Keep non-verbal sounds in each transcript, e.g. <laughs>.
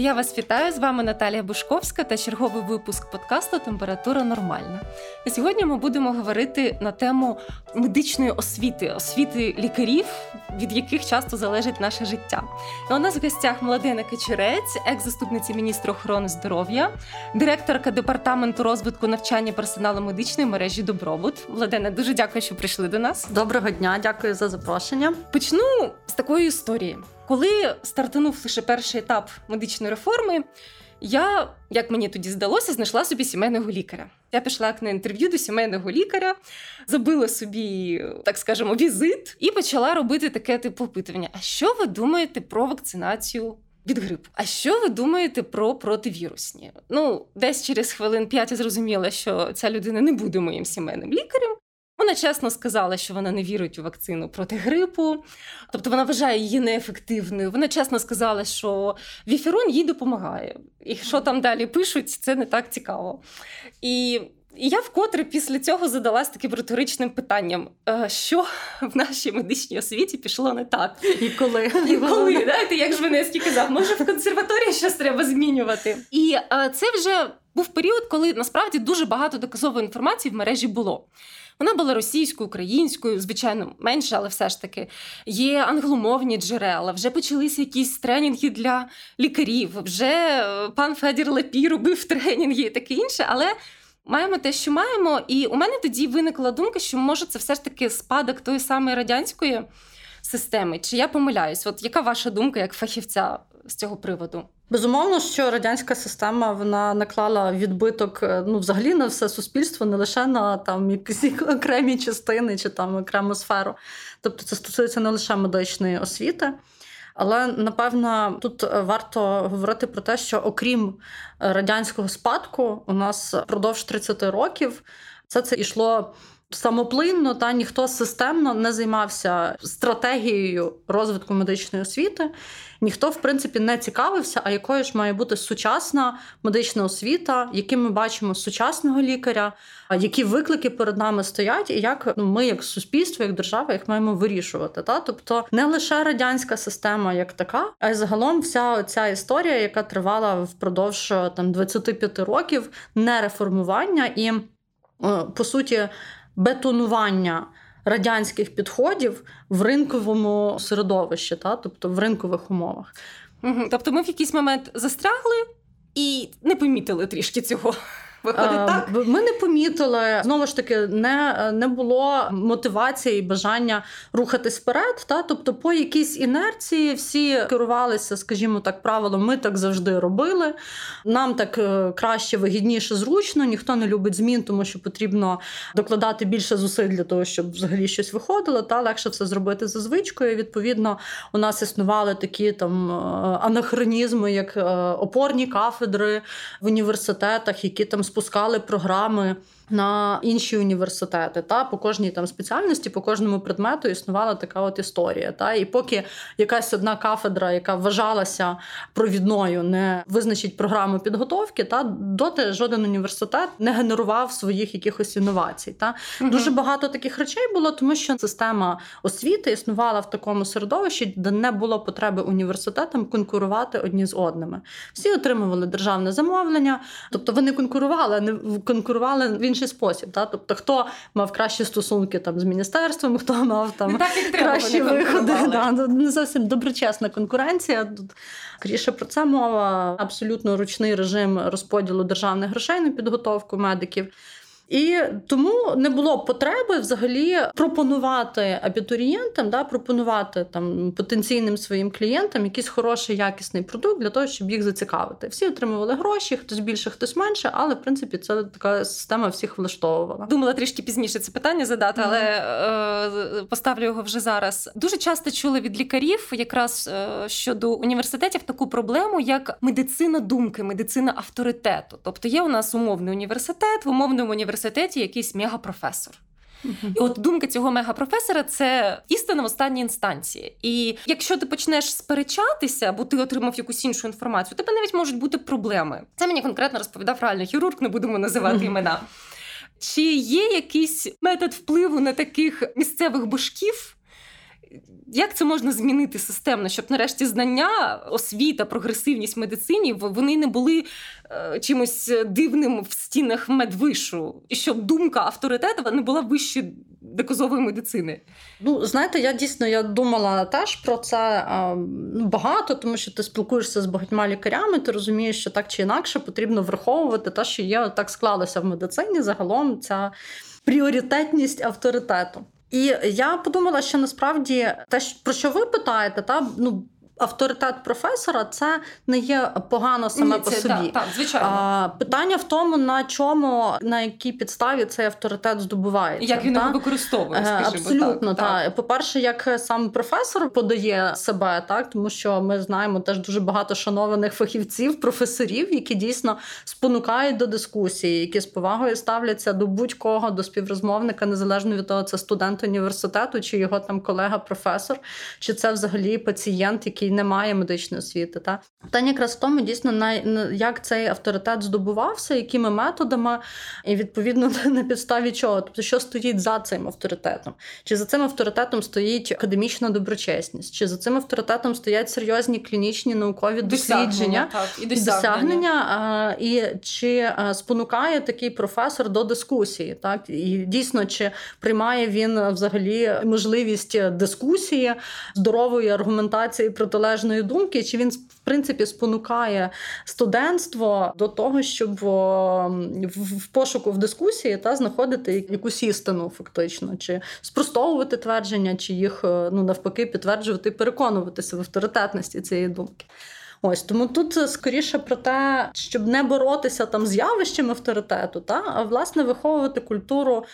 Друзі, я вас вітаю з вами Наталія Бушковська та черговий випуск подкасту Температура нормальна. І сьогодні ми будемо говорити на тему медичної освіти, освіти лікарів, від яких часто залежить наше життя. І у нас в гостях Младена Кичерець, екс-заступниця міністра охорони здоров'я, директорка департаменту розвитку навчання персоналу медичної мережі Добробут. Младена, дуже дякую, що прийшли до нас. Доброго дня, дякую за запрошення. Почну з такої історії. Коли стартанув лише перший етап медичної реформи, я, як мені тоді здалося, знайшла собі сімейного лікаря. Я пішла на інтерв'ю до сімейного лікаря, забила собі, так скажемо, візит і почала робити таке типу опитування: а що ви думаєте про вакцинацію? Від грипу. А що ви думаєте про противірусні? Ну, десь через хвилин п'ять я зрозуміла, що ця людина не буде моїм сімейним лікарем. Вона чесно сказала, що вона не вірить у вакцину проти грипу, тобто вона вважає її неефективною. Вона чесно сказала, що віферон їй допомагає. І що там далі пишуть, це не так цікаво. І і я вкотре після цього задалась таким риторичним питанням: «Е, що в нашій медичній освіті пішло не так? І коли? І коли, да? як Жвинецький казав, може в консерваторії щось треба змінювати. І е, це вже був період, коли насправді дуже багато доказової інформації в мережі було. Вона була російською, українською, звичайно, менше, але все ж таки є англомовні джерела. Вже почалися якісь тренінги для лікарів. Вже е, пан Федір Лепі робив тренінги і таке інше, але. Маємо те, що маємо, і у мене тоді виникла думка, що може це все ж таки спадок тої самої радянської системи. Чи я помиляюсь? От яка ваша думка як фахівця з цього приводу? Безумовно, що радянська система вона наклала відбиток е, ну, взагалі на все суспільство, не лише на там якісь <laughs> окремі частини чи там окрему сферу. Тобто, це стосується не лише медичної освіти. Але напевно тут варто говорити про те, що окрім радянського спадку, у нас впродовж 30 років все це йшло самоплинно, та ніхто системно не займався стратегією розвитку медичної освіти. Ніхто, в принципі, не цікавився, а якою ж має бути сучасна медична освіта, яким ми бачимо сучасного лікаря, які виклики перед нами стоять, і як ну, ми, як суспільство, як держава, їх маємо вирішувати. Та? Тобто не лише радянська система як така, а й загалом вся ця історія, яка тривала впродовж там 25 років, не реформування і е, по суті бетонування радянських підходів в ринковому середовищі, та? тобто в ринкових умовах. Угу. Тобто ми в якийсь момент застрягли і не помітили трішки цього. Виходить е, так? Ми не помітили, знову ж таки, не не було мотивації і бажання рухатись вперед. Та? Тобто, по якійсь інерції всі керувалися, скажімо так, правилом, ми так завжди робили. Нам так е, краще, вигідніше, зручно, ніхто не любить змін, тому що потрібно докладати більше зусиль для того, щоб взагалі щось виходило. Та легше все зробити за звичкою. Відповідно, у нас існували такі там е, анахронізми, як опорні кафедри в університетах, які там спускали програми на інші університети. Та По кожній там спеціальності, по кожному предмету існувала така от історія. Та І поки якась одна кафедра, яка вважалася провідною, не визначить програму підготовки, та доти жоден університет не генерував своїх якихось інновацій. Та угу. Дуже багато таких речей було, тому що система освіти існувала в такому середовищі, де не було потреби університетам конкурувати одні з одними. Всі отримували державне замовлення, тобто вони конкурували, не конкурували в інший спосіб. Та? Тобто, хто мав кращі стосунки там з міністерством, хто мав там так, кращі виходи. Да, ну, Не зовсім доброчесна конкуренція. Тут Кріше про це мова. Абсолютно ручний режим розподілу державних грошей на підготовку медиків. І тому не було потреби взагалі пропонувати абітурієнтам, да, пропонувати там потенційним своїм клієнтам якийсь хороший якісний продукт для того, щоб їх зацікавити. Всі отримували гроші, хтось більше, хтось менше, але в принципі це така система всіх влаштовувала. Думала трішки пізніше це питання задати, але mm-hmm. е, поставлю його вже зараз. Дуже часто чули від лікарів, якраз е, щодо університетів, таку проблему, як медицина думки, медицина авторитету. Тобто є у нас умовний університет, в умовному університеті університеті якийсь мегапрофесор. І от думка цього мегапрофесора це істина в останній інстанції. І якщо ти почнеш сперечатися, бо ти отримав якусь іншу інформацію, у тебе навіть можуть бути проблеми. Це мені конкретно розповідав реальний хірург, не будемо називати <laughs> імена. Чи є якийсь метод впливу на таких місцевих башків? Як це можна змінити системно, щоб нарешті знання, освіта, прогресивність в медицині вони не були е, чимось дивним в стінах медвишу, і щоб думка авторитетова не була вище доказової медицини? Ну, знаєте, я дійсно я думала теж про це ну, багато, тому що ти спілкуєшся з багатьма лікарями, ти розумієш, що так чи інакше потрібно враховувати те, що є так склалося в медицині. Загалом ця пріоритетність авторитету. І я подумала, що насправді те, про що ви питаєте, та ну авторитет професора це не є погано саме Ні, по собі. Так, так, звичайно. А, Питання в тому, на чому, на якій підставі цей авторитет здобувається. Як він його використовує, Е, скажімо Абсолютно, так. так. По-перше, як сам професор подає себе, так тому що ми знаємо теж дуже багато шанованих фахівців, професорів, які дійсно спонукають до дискусії, які з повагою ставляться до будь-кого, до співрозмовника, незалежно від того, це студент університету, чи його там колега-професор, чи це взагалі пацієнт, який який не має медичної освіти. Та Питання якраз в тому, дійсно, на як цей авторитет здобувався, якими методами, і відповідно <laughs> на підставі чого. Тобто, що стоїть за цим авторитетом? Чи за цим авторитетом стоїть академічна доброчесність, чи за цим авторитетом стоять серйозні клінічні наукові дослідження так, і досягнення, досягнення а, і чи спонукає такий професор до дискусії? Так і дійсно, чи приймає він взагалі можливість дискусії, здорової аргументації проти протилежної думки, чи він в принципі спонукає студентство до того, щоб в пошуку в дискусії та знаходити якусь істину, фактично, чи спростовувати твердження, чи їх е, ну навпаки підтверджувати, переконуватися в авторитетності цієї думки. Ось тому тут скоріше про те, щоб не боротися там з явищем авторитету, та а власне виховувати культуру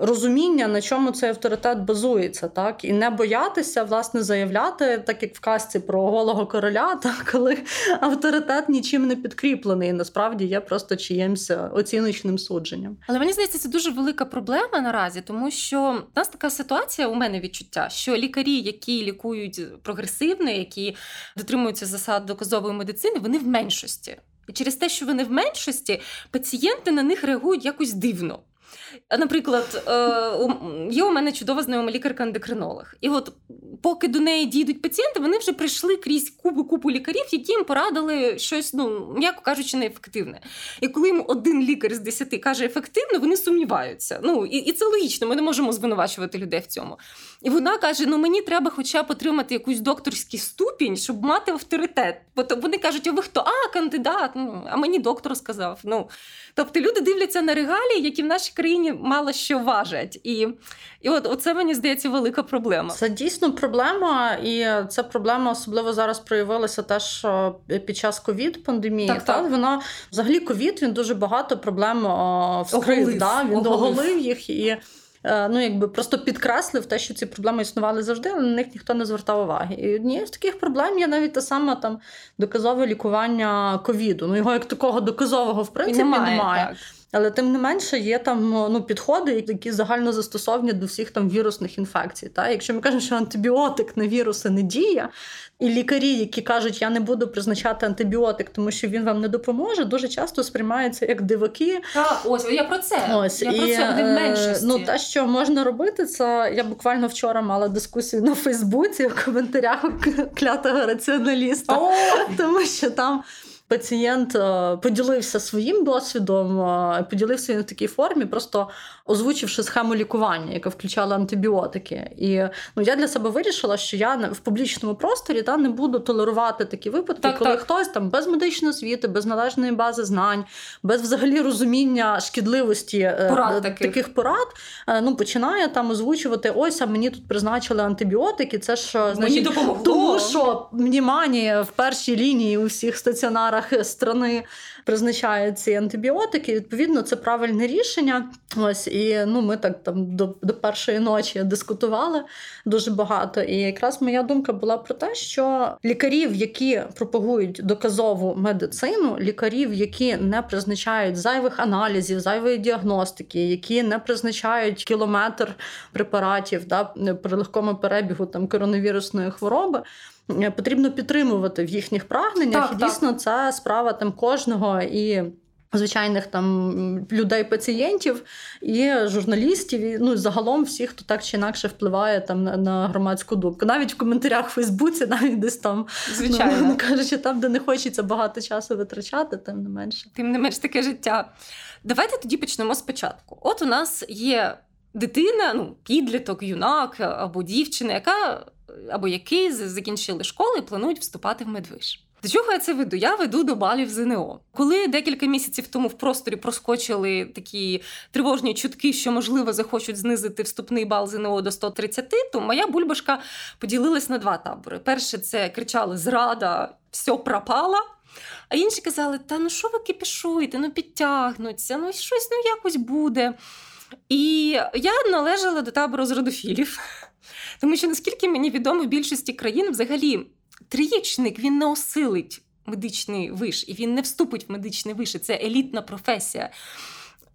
розуміння, на чому цей авторитет базується, так і не боятися власне заявляти, так як в казці про голого короля, <laughs> так коли авторитет нічим не підкріплений, і насправді є просто чиємсь оціночним судженням. Але мені здається, це дуже велика проблема наразі, тому що в нас така ситуація у мене відчуття, що лікарі, які лікують прогресивно, які дотримуються засад доказової медицини, вони в меншості. І через те, що вони в меншості, пацієнти на них реагують якось дивно. Наприклад, е, є у мене чудова знайома лікарка-ендокринолог. І от поки до неї дійдуть пацієнти, вони вже прийшли крізь купу купу лікарів, які їм порадили щось, ну м'яко кажучи, неефективне. І коли їм один лікар з десяти каже ефективно, вони сумніваються. Ну і, і це логічно, ми не можемо звинувачувати людей в цьому. І вона каже: ну мені треба хоча б отримати якусь докторський ступінь, щоб мати авторитет. Бо вони кажуть, а ви хто? А, кандидат, ну, а мені доктор сказав. Ну, Тобто люди дивляться на регалії, які в нашій країні мало що важать. І і от оце мені здається велика проблема. Це дійсно проблема, і ця проблема особливо зараз проявилася теж під час ковід пандемії. Так, так. Вона взагалі ковід він дуже багато проблем вскрив. Оголив, да? Він оголив. оголив їх і. Е, ну, якби просто підкреслив те, що ці проблеми існували завжди, але на них ніхто не звертав уваги. І однією з таких проблем є навіть те саме там доказове лікування ковіду. Ну його як такого доказового в принципі немає. немає. Так. Але тим не менше є там ну, підходи, які загально застосовані до всіх там вірусних інфекцій. Та? Якщо ми кажемо, що антибіотик на віруси не діє, і лікарі, які кажуть, я не буду призначати антибіотик, тому що він вам не допоможе, дуже часто сприймаються як диваки. Так, ось я про це. Ось я і, про це в меншості. Ну те, що можна робити, це я буквально вчора мала дискусію на Фейсбуці в коментарях клятого раціоналіста, тому що там пацієнт е, поділився своїм досвідом, е, поділився він в такій формі, просто озвучивши схему лікування, яка включала антибіотики. І ну, я для себе вирішила, що я в публічному просторі та, не буду толерувати такі випадки, так, коли так. хтось там без медичної освіти, без належної бази знань, без взагалі розуміння шкідливості е, порад таких. таких порад, ну починає там озвучувати: ось а мені тут призначили антибіотики. Це ж значить, мені допомогло. тому, що внімання в першій лінії у всіх стаціонарах страни призначають ці антибіотики. Відповідно, це правильне рішення. Ось і ну ми так там до, до першої ночі дискутували дуже багато. І якраз моя думка була про те, що лікарів, які пропагують доказову медицину, лікарів, які не призначають зайвих аналізів, зайвої діагностики, які не призначають кілометр препаратів да, при легкому перебігу там коронавірусної хвороби. Потрібно підтримувати в їхніх прагненнях. Так, і дійсно, це справа там кожного і. Звичайних там людей-пацієнтів і журналістів, і ну загалом всіх, хто так чи інакше впливає там на, на громадську думку. Навіть в коментарях в Фейсбуці, навіть десь там звичайно ну, кажучи, там, де не хочеться багато часу витрачати, тим не менше. Тим не менш таке життя. Давайте тоді почнемо спочатку. От у нас є дитина, ну підліток, юнак або дівчина, яка або який закінчили школу і планують вступати в медвиш. До чого я це веду? Я веду до балів ЗНО. Коли декілька місяців тому в просторі проскочили такі тривожні чутки, що можливо захочуть знизити вступний бал ЗНО до 130, то моя бульбашка поділилась на два табори. Перше, це кричали Зрада, все пропало. А інші казали: Та ну що ви кипішуєте, ну підтягнуться, ну щось ну якось буде. І я належала до табору зрадофілів, <laughs> тому що наскільки мені відомо, в більшості країн взагалі трієчник він не осилить медичний виш, і він не вступить в медичний виш. і Це елітна професія.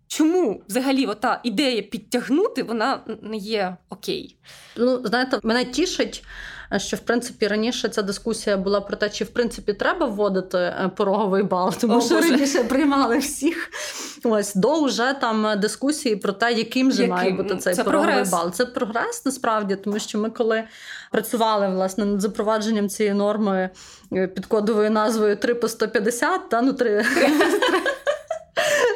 Чому взагалі ота ідея підтягнути вона не є окей? Ну, знаєте, мене тішить, що в принципі раніше ця дискусія була про те, чи в принципі треба вводити е, пороговий бал, тому О, що Боже. раніше приймали всіх. Ось до вже там дискусії про те, яким же Яким? має бути цей це пороговий прогрес. бал. Це прогрес насправді, тому що ми коли працювали власне над запровадженням цієї норми е, під кодовою назвою 3 по 150, та ну 3 <laughs>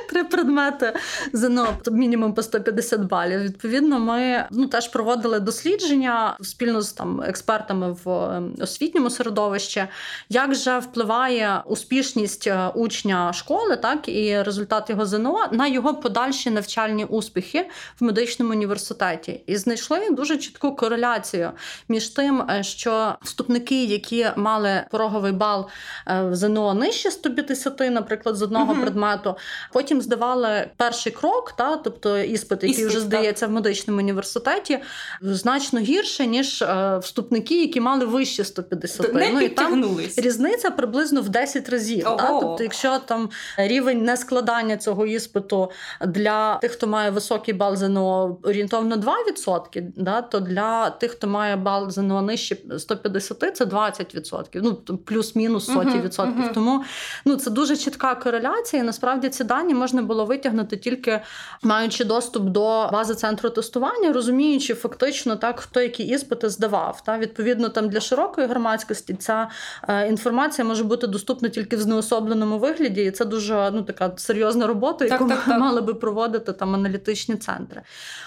три предмети ЗНО, мінімум по 150 балів. Відповідно, ми ну теж проводили дослідження спільно з там експертами в ем, освітньому середовищі, як же впливає успішність е, учня школи, так і результат його ЗНО на його подальші навчальні успіхи в медичному університеті, і знайшли дуже чітку кореляцію між тим, е, що вступники, які мали пороговий бал е, в ЗНО нижче 150, наприклад, з одного uh предмету, потім потім здавали перший крок, та тобто іспит, який Іспит, вже здається так. в медичному університеті, значно гірше ніж е, вступники, які мали вище 150. Не ну і там різниця приблизно в 10 разів. Та? Тобто, якщо там рівень нескладання цього іспиту для тих, хто має високий бал ЗНО, орієнтовно 2%, да, то для тих, хто має бал ЗНО нижче 150, це 20%. Ну плюс-мінус соті відсотків. Тому ну це дуже чітка кореляція. і Насправді ці дані можна можна було витягнути тільки маючи доступ до бази центру тестування, розуміючи фактично так, хто які іспити здавав. Та відповідно там для широкої громадськості ця е, інформація може бути доступна тільки в знеособленому вигляді, і це дуже ну така серйозна робота, яку так, так, так. мали би проводити там аналітичні центри.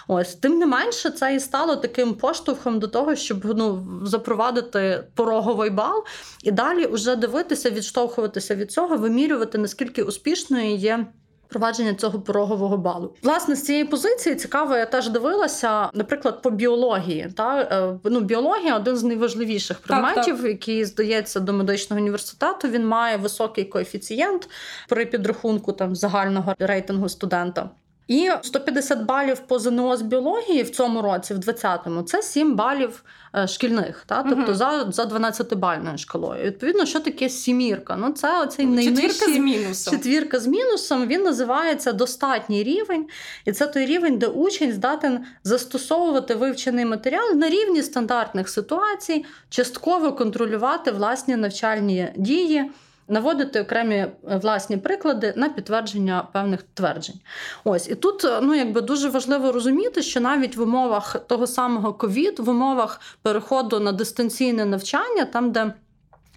Ось тим не менше, це і стало таким поштовхом до того, щоб ну запровадити пороговий бал і далі вже дивитися, відштовхуватися від цього, вимірювати наскільки успішною є впровадження цього порогового балу. Власне, з цієї позиції цікаво, я теж дивилася, наприклад, по біології. Та е, ну, біологія один з найважливіших предметів, так, так. який здається до медичного університету. Він має високий коефіцієнт при підрахунку там загального рейтингу студента. І 150 балів по ЗНО з біології в цьому році, в 20-му, це 7 балів е, шкільних, та? тобто угу. за за 12-бальною шкалою. відповідно, що таке сімірка? Ну, це оцей найнижчий четвірка з мінусом. Четвірка з мінусом. Він називається достатній рівень, і це той рівень, де учень здатен застосовувати вивчений матеріал на рівні стандартних ситуацій, частково контролювати власні навчальні дії наводити окремі е, власні приклади на підтвердження певних тверджень. Ось і тут е, ну якби дуже важливо розуміти, що навіть в умовах того самого ковід, в умовах переходу на дистанційне навчання, там де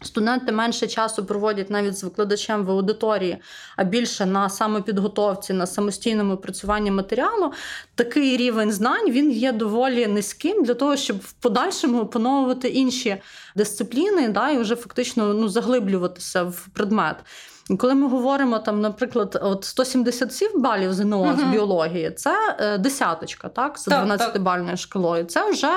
Студенти менше часу проводять навіть з викладачем в аудиторії, а більше на самопідготовці, на самостійному працюванні матеріалу. Такий рівень знань він є доволі низьким для того, щоб в подальшому опановувати інші дисципліни, да, і вже фактично ну, заглиблюватися в предмет. Коли ми говоримо там, наприклад, от 177 балів ЗНО uh-huh. з біології, це е, десяточка, так, з 12-бальною шкалою. Це вже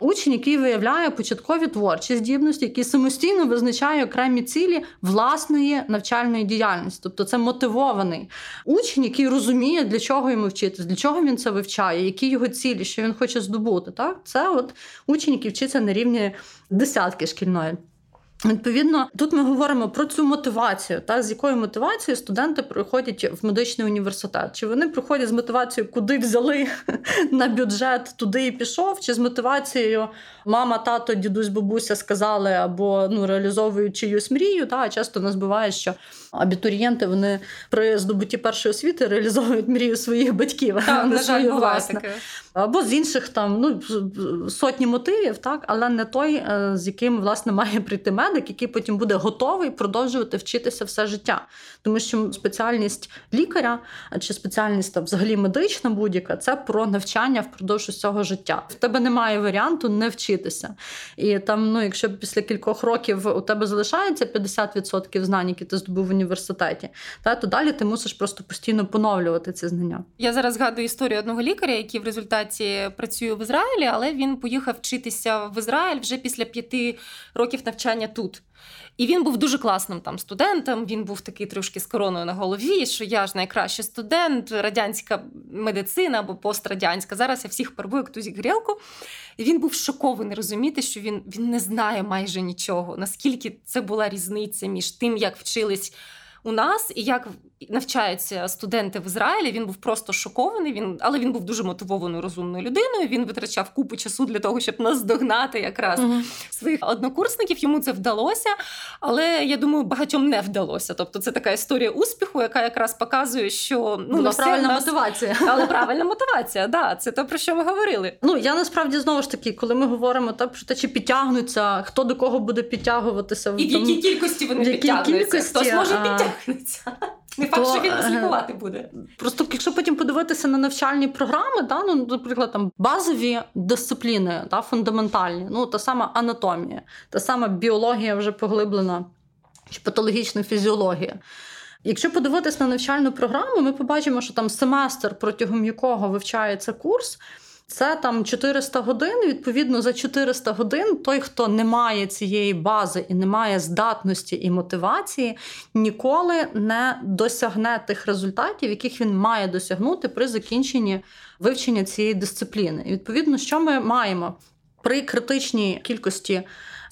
учень, який виявляє початкові творчі здібності, який самостійно визначає окремі цілі власної навчальної діяльності. Тобто це мотивований учень, який розуміє, для чого йому вчитися, для чого він це вивчає, які його цілі, що він хоче здобути. Так, Це от учень, який вчиться на рівні десятки шкільної. Відповідно, тут ми говоримо про цю мотивацію, та з якою мотивацією студенти приходять в медичний університет. Чи вони приходять з мотивацією, куди взяли <laughs> на бюджет, туди і пішов, чи з мотивацією мама, тато, дідусь, бабуся сказали або ну реалізовують чиюсь мрію. Та часто нас буває, що абітурієнти вони при здобутті першої освіти реалізовують мрію своїх батьків, так, на жаль, буває таке. або з інших там ну сотні мотивів, так але не той, е, з яким власне має прийти медик, який потім буде готовий продовжувати вчитися все життя, тому що спеціальність лікаря чи спеціальність там, взагалі медична будь-яка це про навчання впродовж усього життя. В тебе немає варіанту не вчитися. І там, ну якщо після кількох років у тебе залишається 50% знань, які ти здобув в університеті, та то далі ти мусиш просто постійно поновлювати ці знання. Я зараз згадую історію одного лікаря, який в результаті працює в Ізраїлі, але він поїхав вчитися в Ізраїль вже після п'яти років навчання тут. І він був дуже класним там студентом. Він був такий трошки з короною на голові, що я ж найкращий студент, радянська медицина або пострадянська. Зараз я всіх порву, як ту грілку. І він був шокований розуміти, що він, він не знає майже нічого. Наскільки це була різниця між тим, як вчились у нас і як навчаються студенти в Ізраїлі. Він був просто шокований. Він, але він був дуже мотивованою розумною людиною. Він витрачав купу часу для того, щоб наздогнати якраз uh своїх однокурсників. Йому це вдалося, але я думаю, багатьом не вдалося. Тобто, це така історія успіху, яка якраз показує, що ну Була правильна нас... мотивація, але правильна <laughs> мотивація. Да, це те, про що ми говорили. Ну я насправді знову ж таки, коли ми говоримо та про те, чи підтягнуться, хто до кого буде підтягуватися, і в якій кількості вони підтягнуться, хтось може підтягнеться. Не факт, що він нас е, лікувати буде. Просто якщо потім подивитися на навчальні програми, да, ну, наприклад, там базові дисципліни, да, фундаментальні, ну та сама анатомія, та сама біологія вже поглиблена, чи патологічна фізіологія. Якщо подивитися на навчальну програму, ми побачимо, що там семестр, протягом якого вивчається курс. Це там 400 годин. Відповідно, за 400 годин той, хто не має цієї бази і не має здатності і мотивації, ніколи не досягне тих результатів, яких він має досягнути при закінченні вивчення цієї дисципліни. І відповідно, що ми маємо при критичній кількості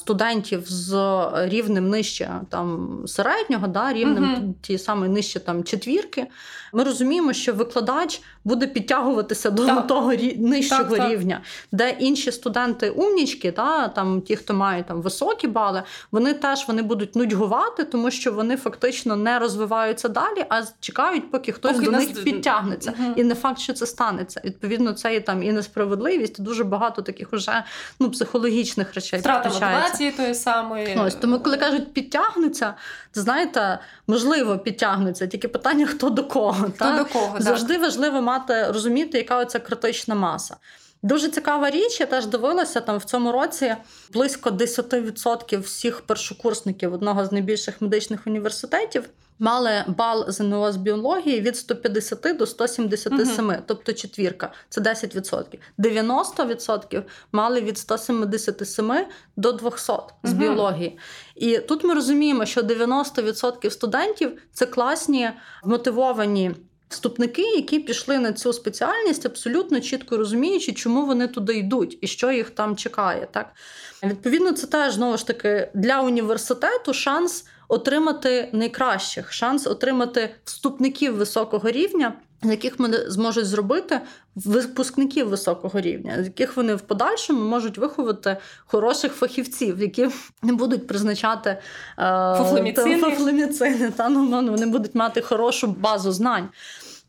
студентів з рівнем нижче там середнього, да, рівнем uh-huh. ті самої нижче там четвірки, ми розуміємо, що викладач буде підтягуватися до так. того нижчого так, рівня, де інші студенти умнічки, та там ті, хто мають там високі бали, вони теж вони будуть нудьгувати, тому що вони фактично не розвиваються далі, а чекають, поки хтось поки до нас... них підтягнеться. Угу. І не факт, що це станеться. Відповідно, це і там і несправедливість, дуже багато таких уже ну психологічних речей. Втрата мотивації тої самої. Ось тому, коли кажуть підтягнуться, то знаєте, можливо, підтягнуться. Тільки питання, хто до кого. Хто та? до кого завжди важливо мати розуміти, яка оця критична маса. Дуже цікава річ, я теж дивилася там в цьому році близько 10% всіх першокурсників одного з найбільших медичних університетів мали бал ЗНО з біології від 150 до 177, угу. тобто четвірка, це 10%. 90% мали від 177 до 200 з угу. біології. І тут ми розуміємо, що 90% студентів це класні мотивовані. Вступники, які пішли на цю спеціальність, абсолютно чітко розуміючи, чому вони туди йдуть і що їх там чекає. Так відповідно, це теж знову ж таки для університету шанс отримати найкращих, шанс отримати вступників високого рівня, з яких вони зможуть зробити випускників високого рівня, з яких вони в подальшому можуть виховати хороших фахівців, які не будуть призначати е, фафлеміцини, та ну, вони будуть мати хорошу базу знань.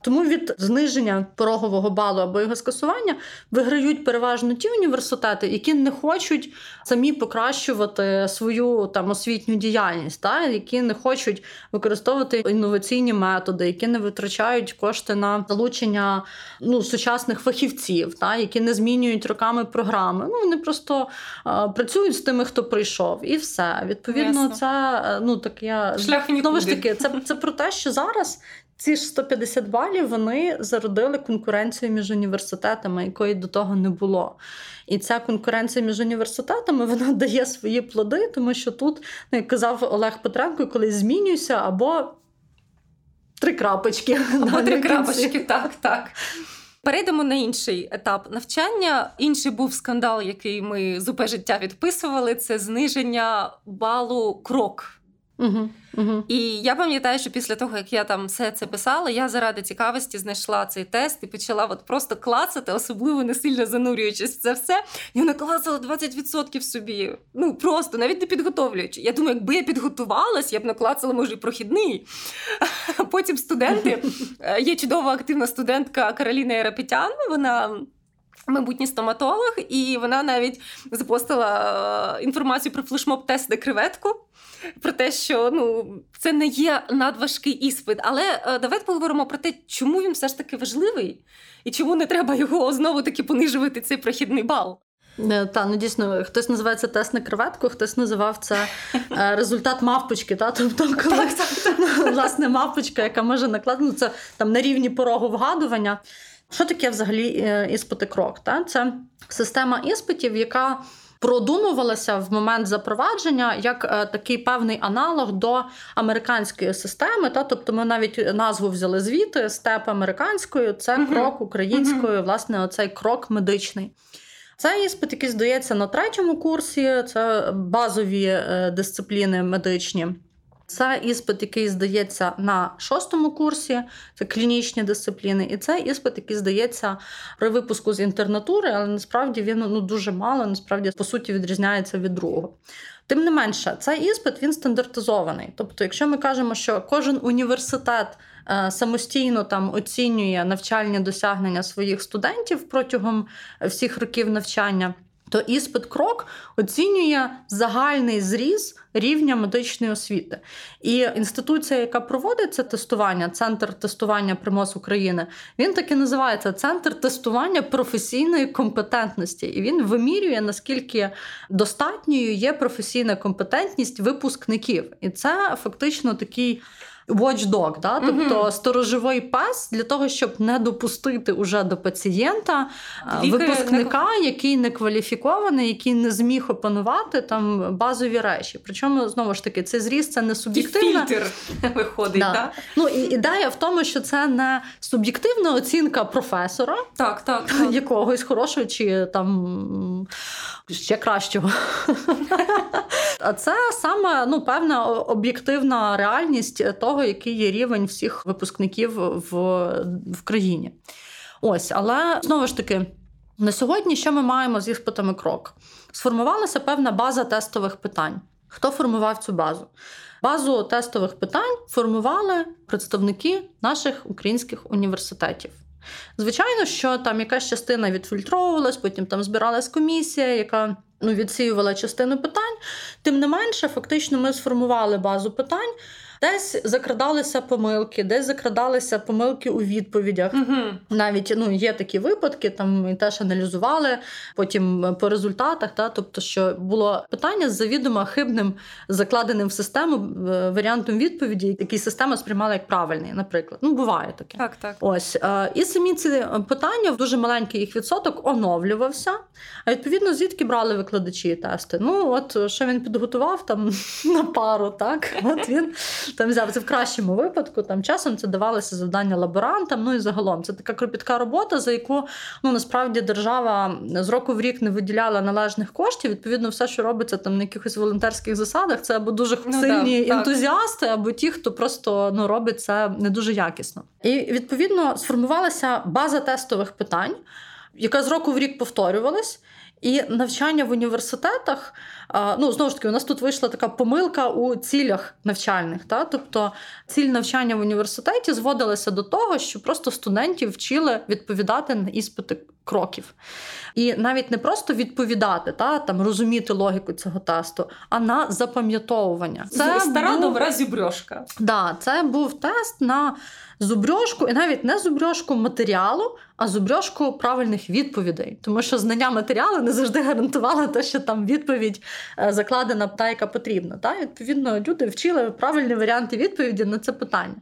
Тому від зниження порогового балу або його скасування виграють переважно ті університети, які не хочуть самі покращувати свою там освітню діяльність, та які не хочуть використовувати інноваційні методи, які не витрачають кошти на залучення ну, сучасних фахівців, та які не змінюють роками програми. Ну вони просто а, працюють з тими, хто прийшов, і все. Відповідно, Ясно. це е, ну так я Шлях знову ж таки. Це це про те, що зараз ці ж 150 балів вони зародили конкуренцію між університетами, якої до того не було. І ця конкуренція між університетами вона <laughs> дає свої плоди, тому що тут, ну, як казав Олег Петренко, коли змінюйся або три крапочки. Або <laughs> три крапочки, так, так. Перейдемо на інший етап навчання. Інший був скандал, який ми з УП життя відписували. Це зниження балу крок. Угу, угу. І я пам'ятаю, що після того, як я там все це писала, я заради цікавості знайшла цей тест і почала от просто клацати, особливо не сильно занурюючись в це все. І вона клацала 20% собі. Ну просто навіть не підготовлюючи. Я думаю, якби я підготувалась, я б наклацала, може, і прохідний. Потім студенти. <laughs> Е, є чудова активна студентка Кароліна Ерапетян. Вона. Майбутній стоматолог, і вона навіть запостила е, інформацію про флешмоб-тест на креветку про те, що ну це не є надважкий іспит. Але е, давайте поговоримо про те, чому він все ж таки важливий, і чому не треба його знову таки понижувати цей прохідний бал. Е, та ну дійсно хтось називає це тест на креветку, хтось називав це <laughs> результат мавпочки. Та тобто, коли <laughs> власне мавпочка, яка може накладати, ну, це там на рівні порогу вгадування. Що таке взагалі іспити крок? Та? Це система іспитів, яка продумувалася в момент запровадження як е, такий певний аналог до американської системи. Та тобто, ми навіть назву взяли звіти степ американською, це uh крок українською, uh власне, оцей крок медичний. Цей іспит, який здається на третьому курсі, це базові е, дисципліни медичні. Це іспит, який здається на шостому курсі, це клінічні дисципліни, і це іспит, який здається при випуску з інтернатури, але насправді він ну, дуже мало, насправді, по суті, відрізняється від другого. Тим не менше, цей іспит він стандартизований. Тобто, якщо ми кажемо, що кожен університет е, самостійно там оцінює навчальні досягнення своїх студентів протягом всіх років навчання то іспит крок оцінює загальний зріз рівня медичної освіти. І інституція, яка проводить це тестування, центр тестування примос України, він таки називається Центр тестування професійної компетентності. І він вимірює, наскільки достатньою є професійна компетентність випускників. І це фактично такий watchdog, да? тобто угу. сторожовий пес для того, щоб не допустити уже до пацієнта Лікарі випускника, не... який не кваліфікований, який не зміг опанувати там базові речі. Причому знову ж таки цей зріст це не суб'єктивна фільтр <laughs> виходить. Да. Так? Ну і ідея в тому, що це не суб'єктивна оцінка професора, так, так, <laughs> так. якогось хорошого чи там ще кращого. <laughs> А це саме ну, певна об'єктивна реальність того, який є рівень всіх випускників в, в країні. Ось, але знову ж таки. На сьогодні, що ми маємо з іспитами крок? Сформувалася певна база тестових питань. Хто формував цю базу? Базу тестових питань формували представники наших українських університетів. Звичайно, що там якась частина відфільтровувалась, потім там збиралась комісія, яка ну, відсіювала частину питань. Тим не менше, фактично, ми сформували базу питань. Десь закрадалися помилки, десь закрадалися помилки у відповідях. Угу. Навіть ну є такі випадки, там ми теж аналізували потім по результатах. Та тобто, що було питання з завідомо хибним закладеним в систему е, варіантом відповіді, який система сприймала як правильний, наприклад. Ну буває таке. Так, так. Ось е, і самі ці питання в дуже маленький їх відсоток оновлювався. А відповідно, звідки брали викладачі тести? Ну от що він підготував там <laughs> на пару, так от він <laughs> там взяв це в кращому випадку. Там часом це давалося завдання лаборантам. Ну і загалом це така кропітка робота, за яку ну насправді держава з року в рік не виділяла належних коштів. Відповідно, все, що робиться там на якихось волонтерських засадах, це або дуже ну, сильні так, ентузіасти, або ті, хто просто ну робить це не дуже якісно. І відповідно сформувалася база тестових питань, яка з року в рік повторювалась. І навчання в університетах, ну знову ж таки, у нас тут вийшла така помилка у цілях навчальних. Та? Тобто ціль навчання в університеті зводилася до того, що просто студентів вчили відповідати на іспити кроків. І навіть не просто відповідати, та там розуміти логіку цього тесту, а на запам'ятовування. Це стара був... добра зюбрьошка. Да, це був тест на зубрьошку, і навіть не зубрьошку матеріалу, а зубрьошку правильних відповідей. Тому що знання матеріалу не завжди гарантувало те, що там відповідь е, закладена та, яка потрібна. Та? Відповідно, люди вчили правильні варіанти відповіді на це питання.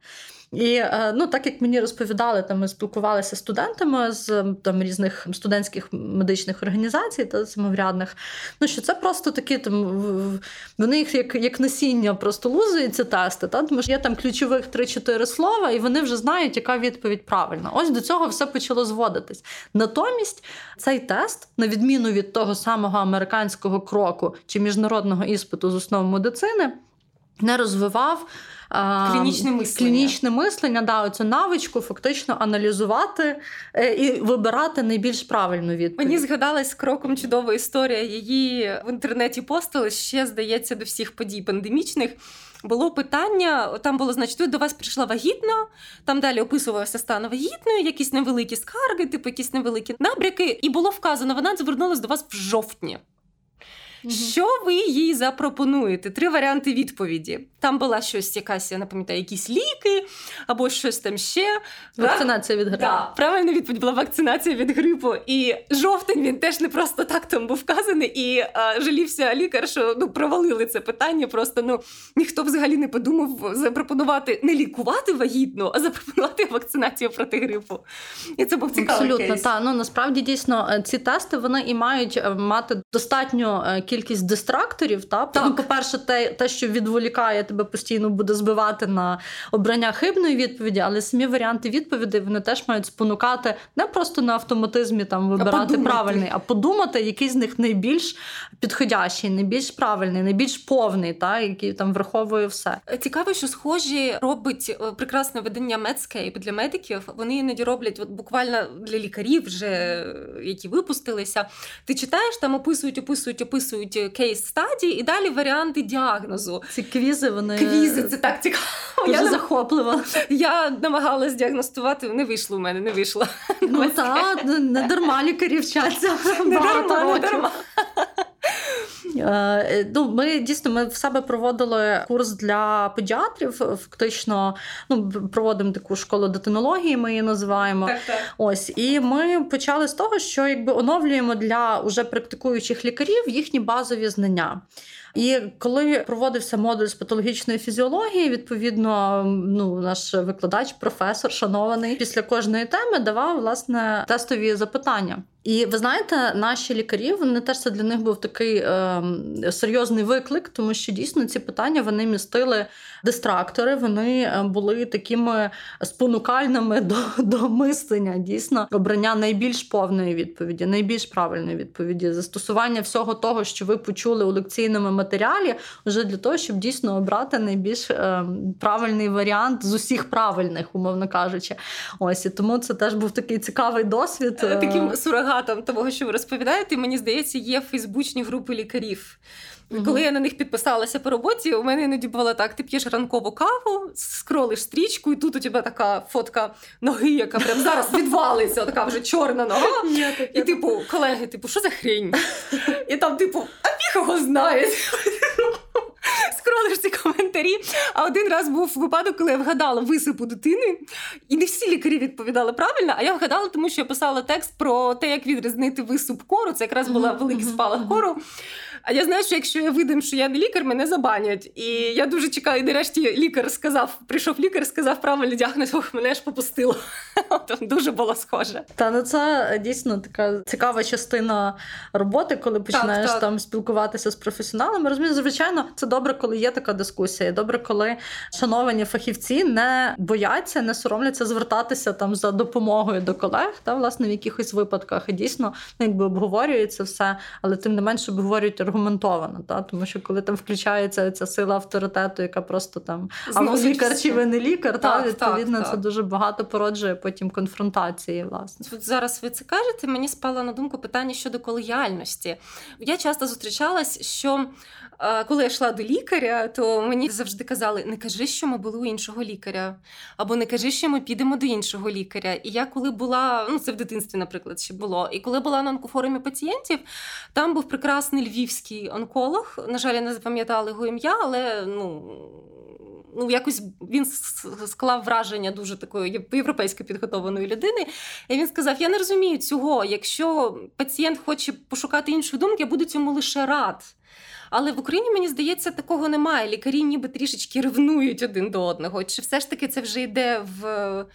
І е, ну, так як мені розповідали, там ми спілкувалися з студентами з там різних студентських медичних організацій та самоврядних, ну що це просто такі там вони їх як як насіння просто лузують тести, та тому що є там ключових 3-4 слова, і вони вже знають, яка відповідь правильна. Ось до цього все почало зводитись. Натомість цей тест, на відміну від того самого американського кроку чи міжнародного іспиту з основ медицини, не розвивав. Клінічне мислення. Клінічне мислення, да, оцю навичку фактично аналізувати е, і вибирати найбільш правильну відповідь. Мені згадалась кроком чудова історія. Її в інтернеті постили ще, здається, до всіх подій пандемічних. Було питання, там було, значить, до вас прийшла вагітна, там далі описувався стан вагітною, якісь невеликі скарги, типу якісь невеликі набряки, і було вказано, вона звернулася до вас в жовтні. Що ви їй запропонуєте? Три варіанти відповіді. Там була щось, якась, я не пам'ятаю, якісь ліки або щось там ще. Вакцинація від грипу. Да, Правильна відповідь була вакцинація від грипу. І жовтень він теж не просто так там був вказаний. І а, жалівся лікар, що ну, провалили це питання. Просто ну ніхто взагалі не подумав запропонувати не лікувати вагітну, а запропонувати вакцинацію проти грипу. І це був цікавий Абсолютно, так. Ну насправді дійсно е, ці тести вони і мають е, мати достатньо е, кількість дистракторів. Та? Так. Ну, по-перше, те, те, що відволікає тебе постійно буде збивати на обрання хибної відповіді, але самі варіанти відповідей вони теж мають спонукати не просто на автоматизмі там вибирати а правильний, а подумати, який з них найбільш підходящий, найбільш правильний, найбільш повний, та який там враховує все. Цікаво, що схожі робить е, прекрасне видання Medscape для медиків. Вони іноді роблять от буквально для лікарів, вже які випустилися. Ти читаєш там, описують, описують, описують описують кейс стадії і далі варіанти діагнозу. Ці квізи вони квізи, це так цікаво. Дуже я захопливо. Я намагалась діагностувати, не вийшло у мене, не вийшло. Ну так, не дарма лікарі вчаться. Не дарма, не дарма. Е, ну, Ми дійсно ми в себе проводили курс для педіатрів. Фактично, ну проводимо таку школу дитинології, ми її називаємо. Так, так. Ось і ми почали з того, що якби оновлюємо для уже практикуючих лікарів їхні базові знання. І коли проводився модуль з патологічної фізіології, відповідно, ну наш викладач, професор, шанований, після кожної теми давав власне тестові запитання. І ви знаєте, наші лікарі вони теж це для них був такий е, серйозний виклик, тому що дійсно ці питання вони містили дистрактори, вони е, були такими спонукальними до до мислення, дійсно обрання найбільш повної відповіді, найбільш правильної відповіді, застосування всього того, що ви почули у лекційному матеріалі, вже для того, щоб дійсно обрати найбільш е, правильний варіант з усіх правильних, умовно кажучи. Ось і тому це теж був такий цікавий досвід. Е, таким сурогатом того, що ви розповідаєте, мені здається, є фейсбучні групи лікарів. Mm-hmm. Коли я на них підписалася по роботі, у мене іноді було так: ти п'єш ранкову каву, скролиш стрічку, і тут у тебе така фотка ноги, яка прям зараз відвалиться, така вже чорна нога. І типу, колеги, типу, що за хрень? І там, типу, а піхого його знає. Коментарі. А один раз був випадок, коли я вгадала висипу дитини, і не всі лікарі відповідали правильно. А я вгадала, тому що я писала текст про те, як відрізнити висуп кору. Це якраз була великий спалах кору. А я знаю, що якщо я видам, що я не лікар, мене забанять. І я дуже чекаю. І нарешті лікар сказав: прийшов лікар, сказав правильний діагноз, ох, мене ж попустило. <laughs> Там Дуже було схоже. Та ну це дійсно така цікава частина роботи, коли починаєш так, так. там спілкуватися з професіоналами. Розумію, звичайно, це добре, коли є така дискусія. Добре, коли шановані фахівці не бояться, не соромляться звертатися там за допомогою до колег, та власне в якихось випадках і дійсно ну, якби обговорюється все, але тим не менше обговорюють аргументовано. Та? Тому що коли там включається ця сила авторитету, яка просто там або лікар чи ви не лікар, так, та відповідно так, це так. дуже багато породжує потім конфронтації. Власне, От зараз ви це кажете. Мені спало на думку питання щодо колегіальності. Я часто зустрічалась, що коли я йшла до лікаря, то мені завжди казали: не кажи, що ми були у іншого лікаря, або не кажи, що ми підемо до іншого лікаря. І я коли була, ну це в дитинстві, наприклад, ще було, і коли була на онкофорумі пацієнтів, там був прекрасний львівський онколог. На жаль, я не запам'ятала його ім'я, але ну ну якось він склав враження дуже такої європейсько підготованої людини. І він сказав: Я не розумію цього. Якщо пацієнт хоче пошукати іншої думки, я буду цьому лише рад. Але в Україні мені здається, такого немає. Лікарі ніби трішечки ревнують один до одного. Чи все ж таки це вже йде в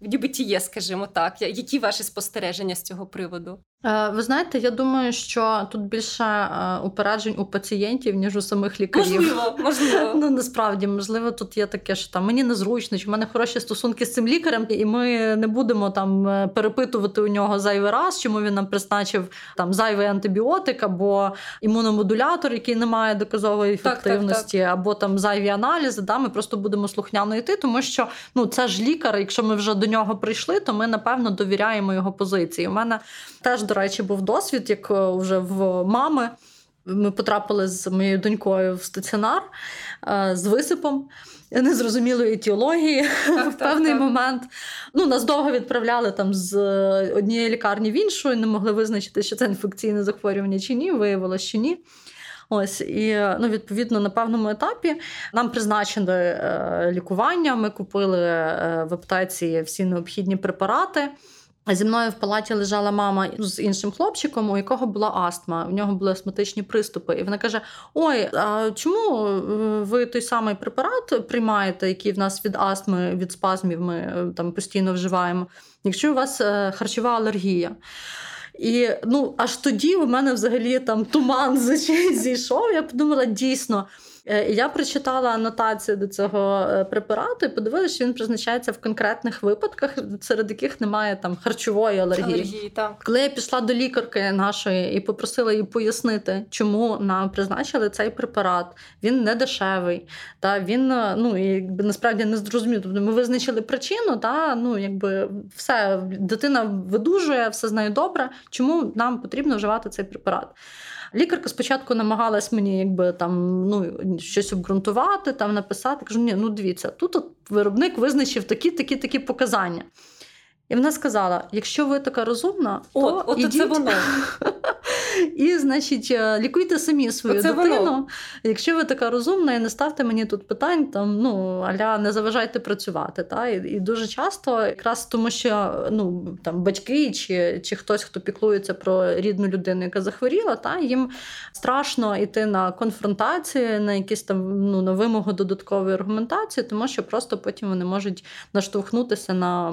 в нібитіє, скажімо так? Які ваші спостереження з цього приводу? Е, ви знаєте, я думаю, що тут більше е, упереджень у пацієнтів, ніж у самих лікарів. Можливо, <laughs> можливо. Ну насправді, можливо, тут є таке, що там мені незручно, чи в мене хороші стосунки з цим лікарем, і ми не будемо там е, перепитувати у нього зайвий раз, чому він нам призначив там зайвий антибіотик або імуномодулятор, який не має доказової ефективності, так, так, так. або там зайві аналізи. Да, Ми просто будемо слухняно йти, тому що ну це ж лікар. Якщо ми вже до нього прийшли, то ми напевно довіряємо його позиції. У мене теж до речі, був досвід, як е, вже в мами. Ми потрапили з моєю донькою в стаціонар е, з висипом незрозумілої етіології <laughs> так, в певний так, момент. Ну, Нас довго відправляли там з однієї лікарні в іншу, і не могли визначити, що це інфекційне захворювання чи ні. Виявилося, що ні. Ось і ну, відповідно на певному етапі нам призначили е, лікування. Ми купили в аптеці всі необхідні препарати. Зі мною в палаті лежала мама з іншим хлопчиком, у якого була астма. У нього були астматичні приступи. І вона каже: Ой, а чому е, ви той самий препарат приймаєте, який в нас від астми, від спазмів ми е, там постійно вживаємо, якщо у вас е, харчова алергія? І ну аж тоді у мене взагалі там туман <laughs> зійшов. Я подумала, дійсно. Е, я прочитала анотацію до цього е, препарату і подивилася, що він призначається в конкретних випадках, серед яких немає там харчової алергії. алергії так. Коли я пішла до лікарки нашої і попросила її пояснити, чому нам призначили цей препарат, він не дешевий. Та він е, ну якби насправді не зрозумів. Тобто ми визначили причину, та ну якби все дитина видужує, все з нею добре. Чому нам потрібно вживати цей препарат? Лікарка спочатку намагалась мені якби там ну, щось обґрунтувати, там написати. Кажу, ні, ну дивіться, тут от виробник визначив такі, такі, такі показання. І вона сказала: якщо ви така розумна, то от, от ідіть... це воно. <laughs> І, значить, е, лікуйте самі свою Оце дитину. Воно. Якщо ви така розумна, і не ставте мені тут питань, там ну аля не заважайте працювати. Та? І, і дуже часто, якраз тому, що ну там батьки чи чи хтось, хто піклується про рідну людину, яка захворіла, та їм страшно йти на конфронтацію, на якісь там ну на вимогу додаткової аргументації, тому що просто потім вони можуть наштовхнутися на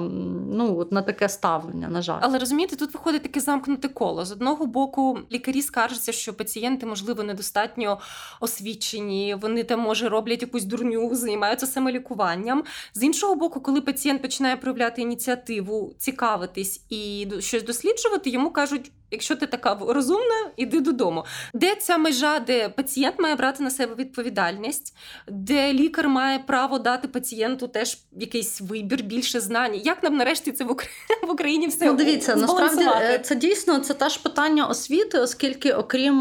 ну от на таке ставлення. На жаль, але розумієте, тут виходить таке замкнуте коло з одного боку лікарі скаржаться, що пацієнти, можливо, недостатньо освічені, вони там може роблять якусь дурню, займаються самолікуванням. З іншого боку, коли пацієнт починає проявляти ініціативу, цікавитись і щось досліджувати, йому кажуть. Якщо ти така розумна, іди додому. Де ця межа, де пацієнт має брати на себе відповідальність, де лікар має право дати пацієнту теж якийсь вибір, більше знань. Як нам нарешті це в Україні в Україні все Ну, дивіться? Насправді е, це дійсно це теж питання освіти, оскільки, окрім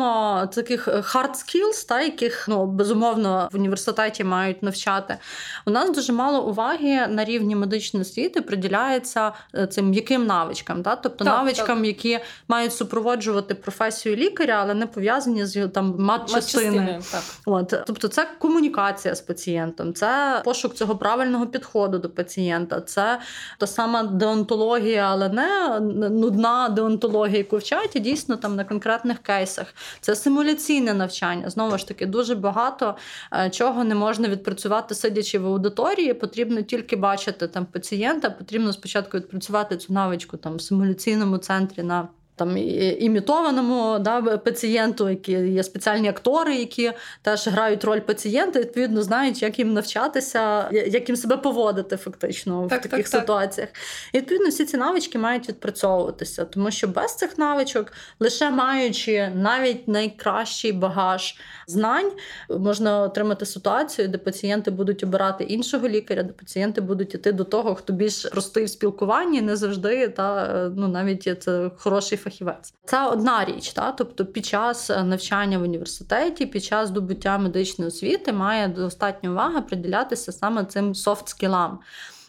таких hard skills, та яких ну безумовно в університеті мають навчати, у нас дуже мало уваги на рівні медичної освіти приділяється е, цим м'яким навичкам, та тобто так, навичкам, так. які мають супроводжувати професію лікаря, але не пов'язані з там матчастиною. От тобто, це комунікація з пацієнтом, це пошук цього правильного підходу до пацієнта, це та сама деонтологія, але не нудна деонтологія, яку вчать, і дійсно там на конкретних кейсах. Це симуляційне навчання. Знову ж таки, дуже багато е, чого не можна відпрацювати, сидячи в аудиторії. Потрібно тільки бачити там пацієнта. Потрібно спочатку відпрацювати цю навичку там в симуляційному центрі на там імітованому да, пацієнту, які є спеціальні актори, які теж грають роль пацієнта, відповідно знають, як їм навчатися, як їм себе поводити фактично так, в таких так, ситуаціях. І відповідно всі ці навички мають відпрацьовуватися, тому що без цих навичок, лише маючи навіть найкращий багаж знань, можна отримати ситуацію, де пацієнти будуть обирати іншого лікаря, де пацієнти будуть іти до того, хто більш простий в спілкуванні, не завжди та ну навіть це хороший фахівець. Це одна річ, та тобто під час е, навчання в університеті, під час здобуття медичної освіти має достатньо уваги приділятися саме цим софт-скілам.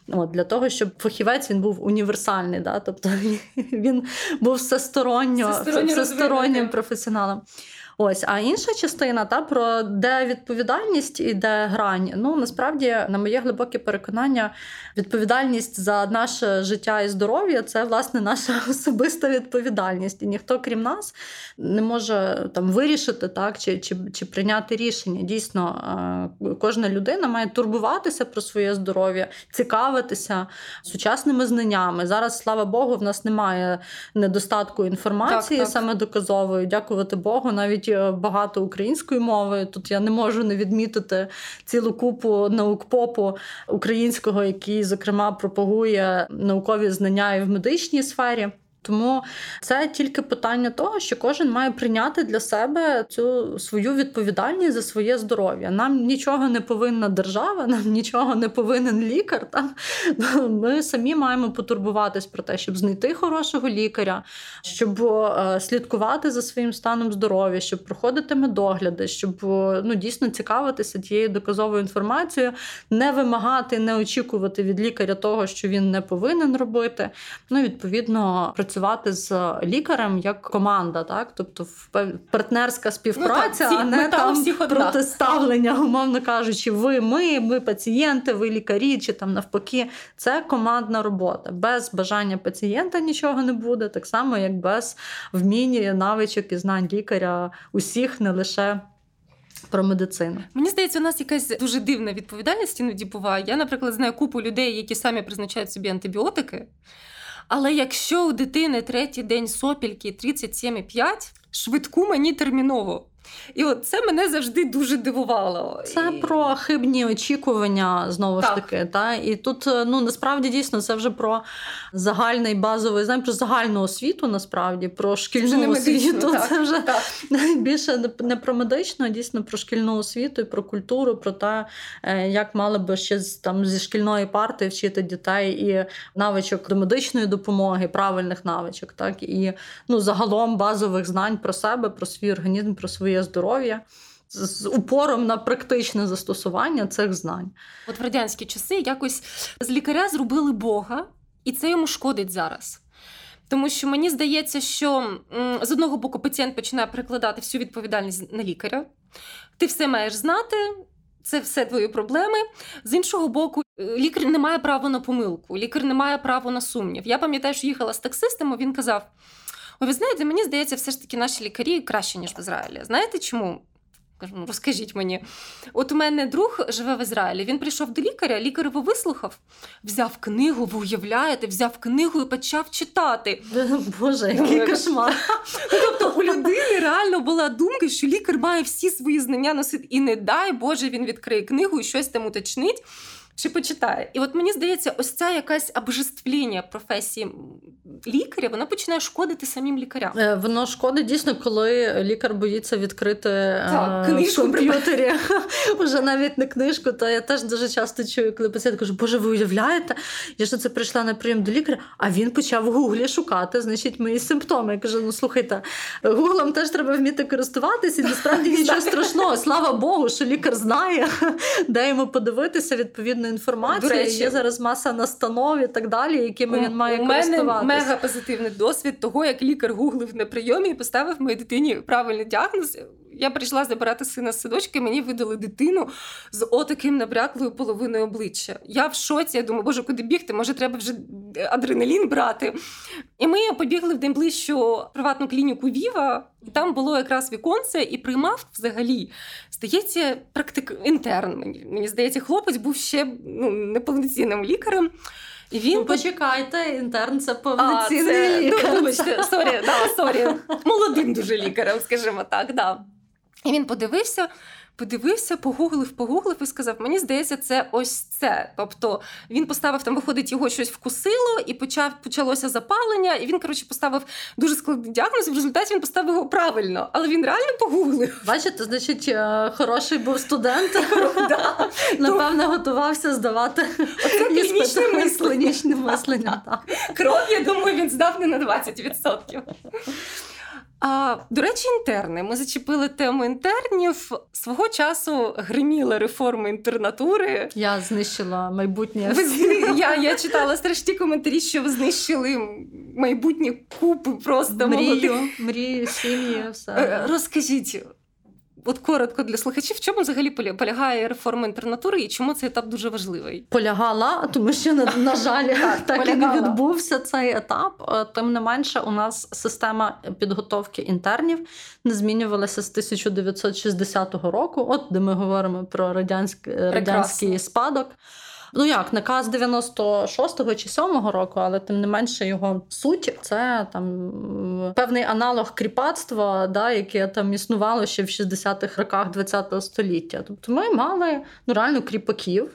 От, Для того, щоб фахівець він був універсальний, да? тобто <laughs> він був всесторонньо, всестороннім професіоналом. Ось, а інша частина та про де відповідальність і де грань. Ну насправді, на моє глибоке переконання, відповідальність за наше життя і здоров'я це власне наша <laughs> особиста відповідальність. І ніхто, крім нас, не може там вирішити так чи, чи, чи прийняти рішення. Дійсно, е, кожна людина має турбуватися про своє здоров'я, цікавитися сучасними знаннями. Зараз, слава Богу, в нас немає недостатку інформації, так, так. саме доказової. Дякувати Богу, навіть е, багато української мови. Тут я не можу не відмітити цілу купу наук попу українського, який, зокрема, пропагує наукові знання і в медичній сфері. Тому це тільки питання того, що кожен має прийняти для себе цю свою відповідальність за своє здоров'я. Нам нічого не повинна держава, нам нічого не повинен лікар. Та? <laughs> Ми самі маємо потурбуватись про те, щоб знайти хорошого лікаря, щоб е, слідкувати за своїм станом здоров'я, щоб проходити медогляди, щоб ну, дійсно цікавитися тією доказовою інформацією, не вимагати, не очікувати від лікаря того, що він не повинен робити. Ну, відповідно, працювати працювати з лікарем як команда, так тобто партнерська співпраця, ну, так, а не там протиставлення, умовно кажучи, ви, ми, ми пацієнти, ви лікарі, чи там навпаки, це командна робота. Без бажання пацієнта нічого не буде, так само як без вміння, навичок і знань лікаря усіх, не лише. Про медицину мені здається, у нас якась дуже дивна відповідальність іноді буває. Я, наприклад, знаю купу людей, які самі призначають собі антибіотики. Але якщо у дитини третій день сопільки 37,5, швидку мені терміново. І от це мене завжди дуже дивувало. Це і... про хибні очікування знову так. ж таки. Та? І тут е, ну насправді дійсно це вже про загальний базовий знань, про загальну освіту, насправді, про шкільну освіту. Так, це вже так. <laughs> більше не про медичну, а дійсно про шкільну освіту, і про культуру, про те, е, як мали би ще там зі шкільної парти вчити дітей і навичок до медичної допомоги, правильних навичок, так і ну загалом базових знань про себе, про свій організм, про свої своє здоров'я. З упором на практичне застосування цих знань. От в радянські часи якось з лікаря зробили Бога, і це йому шкодить зараз. Тому що мені здається, що з одного боку пацієнт починає перекладати всю відповідальність на лікаря. Ти все маєш знати, це все твої проблеми. З іншого боку, е, лікар не має права на помилку, лікар не має права на сумнів. Я пам'ятаю, що їхала з таксистом, він казав. Ой, ви знаєте, мені здається, все ж таки наші лікарі краще, ніж в Ізраїлі. Знаєте чому? Ну розкажіть мені. От у мене друг живе в Ізраїлі. Він прийшов до лікаря, лікар його вислухав, взяв книгу, ви уявляєте, взяв книгу і почав читати. Боже, який кошмар. <laughs> Тобто у людини реально була думка, що лікар має всі свої знання носити, і не дай Боже, він відкриє книгу і щось там уточнить чи почитає. І от мені здається, ось ця якась обожествлення професії лікаря, вона починає шкодити самим лікарям. Е, воно шкодить дійсно, коли лікар боїться відкрити так, е, в комп'ютері вже <laughs> навіть не книжку. То я теж дуже часто чую, коли пацієнт каже, Боже, ви уявляєте? Я ж це прийшла на прийом до лікаря, а він почав в гуглі шукати, значить, мої симптоми. Я кажу: ну слухайте, гуглом теж треба вміти користуватися, і насправді <laughs> нічого страшного. Слава Богу, що лікар знає, <laughs> де йому подивитися відповідно необхідну інформацію. До речі, Є зараз маса настанов і так далі, якими він має. У мене мега позитивний досвід того, як лікар гуглив на прийомі і поставив моїй дитині правильний діагноз. Я прийшла забирати сина з садочки, мені видали дитину з отаким набряклою половиною обличчя. Я в шоці, я думаю, боже, куди бігти? Може, треба вже адреналін брати. І ми побігли в найближчу приватну клініку Віва, і там було якраз віконце, і приймав взагалі. Здається, практик інтерн. Мені, мені здається, хлопець був ще ну, неповноцінним лікарем. І він ну, почекайте, інтерн це повноцінний ну, лікар. Ну, вибачте, sorry, да, sorry. Молодим дуже лікарем, скажімо так. да. І він подивився, подивився, погуглив, погуглив і сказав: Мені здається, це ось це. Тобто він поставив там, виходить, його щось вкусило, і почав почалося запалення. І він, коротше, поставив дуже складний діагноз. і В результаті він поставив його правильно, але він реально погуглив. Бачите, значить, е, хороший був студент. <laughs> Напевно, готувався здавати клінічне мислення. Кров, я думаю, він здав не на 20%. А до речі, інтерни. Ми зачепили тему інтернів. Свого часу гриміла реформа інтернатури. Я знищила майбутнє. Ви я, я читала страшні коментарі, що ви знищили майбутні купи просто мрію, молодих. мрію, сім'ї, все. Е, Розкажіть. От коротко для слухачів, в чому взагалі поля- полягає реформа інтернатури і чому цей етап дуже важливий? Полягала, тому що на, на жаль, так <laughs> і не відбувся цей етап. Е, Тим не менше, у нас система підготовки інтернів не змінювалася з 1960 року, от де ми говоримо про радянський, радянський спадок. Ну як, наказ 96-го чи 7-го року, але тим не менше його суть це там певний аналог кріпацтва, да, яке там існувало ще в 60-х роках ХХ століття. Тобто ми мали ну, реально кріпаків.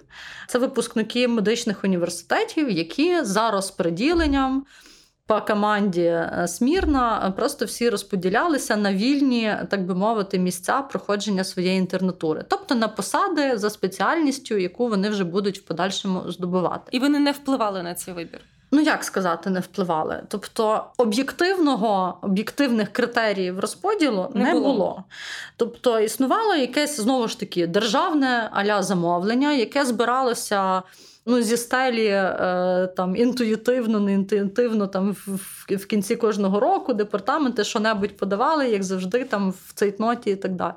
Це випускники медичних університетів, які за розподіленням по команді е, Смірна просто всі розподілялися на вільні, так би мовити, місця проходження своєї інтернатури, тобто на посади за спеціальністю, яку вони вже будуть в подальшому здобувати. І вони не впливали на цей вибір. Ну як сказати, не впливали. Тобто об'єктивного об'єктивних критеріїв розподілу Не не, було. було. Тобто існувало якесь знову ж таки державне аля замовлення, яке збиралося. Ну, зі стелі е, там інтуїтивно, не інтуїтивно, там в, в, кінці кожного року департаменти що-небудь подавали, як завжди, там в цейтноті і так далі.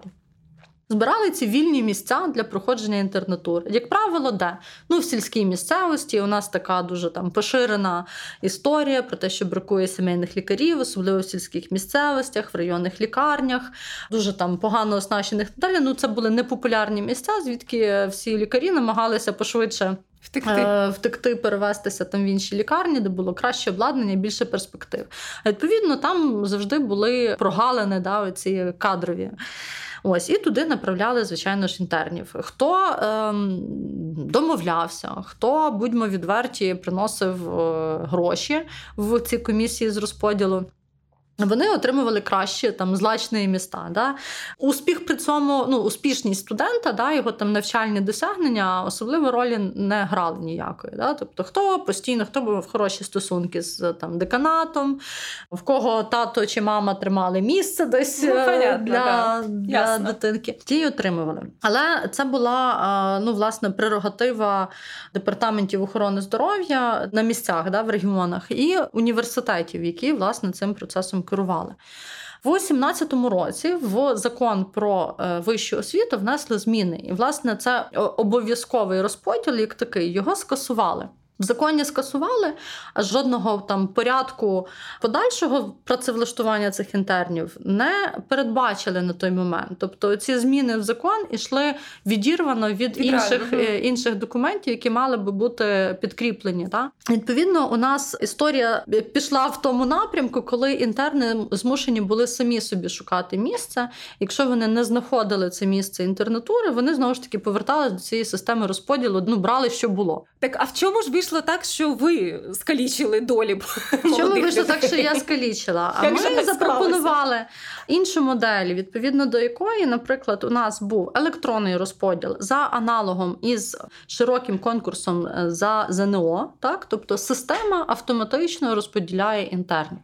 Збирали ці вільні місця для проходження інтернатури. Як правило, де? Ну, в сільській місцевості у нас така дуже там поширена історія про те, що бракує сімейних лікарів, особливо в сільських місцевостях, в районних лікарнях, дуже там погано оснащених далі. Ну, це були непопулярні місця, звідки всі лікарі намагалися пошвидше Втекти. Е, втекти, перевестися там в інші лікарні, де було краще обладнання більше перспектив. А Відповідно, там завжди були прогалини, да, оці кадрові. Ось, і туди направляли, звичайно ж, інтернів. Хто ем, домовлявся, хто, будьмо відверті, приносив е, гроші в ці комісії з розподілу. Вони отримували кращі там злачні міста. Да? Успіх при цьому, ну, успішність студента, да, його там навчальні досягнення особливо ролі не грали ніякої. Да? Тобто, хто постійно, хто був хороші стосунки з там, деканатом, в кого тато чи мама тримали місце десь Ну, е, понятно, для, да. для Ясно. дитинки, ті й отримували. Але це була е, ну, власне прерогатива департаментів охорони здоров'я на місцях да, в регіонах і університетів, які власне цим процесом керували. В 2017 році в закон про е, вищу освіту внесли зміни, і власне це обов'язковий розподіл, як такий, його скасували. В законі скасували, а жодного там порядку подальшого працевлаштування цих інтернів не передбачили на той момент. Тобто ці зміни в закон ішли відірвано від інших, е, інших документів, які мали би бути підкріплені. Та? Відповідно, у нас історія пішла в тому напрямку, коли інтерни змушені були самі собі шукати місце. Якщо вони не знаходили це місце інтернатури, вони знову ж таки поверталися до цієї системи розподілу, ну брали, що було. Так, а в чому ж вийшло так, що ви скалічили долі? Чому вийшло так, що я скалічила? А Як ми запропонували іншу модель, відповідно до якої, наприклад, у нас був електронний розподіл за аналогом із широким конкурсом е, за ЗНО, так тобто система автоматично розподіляє інтернів.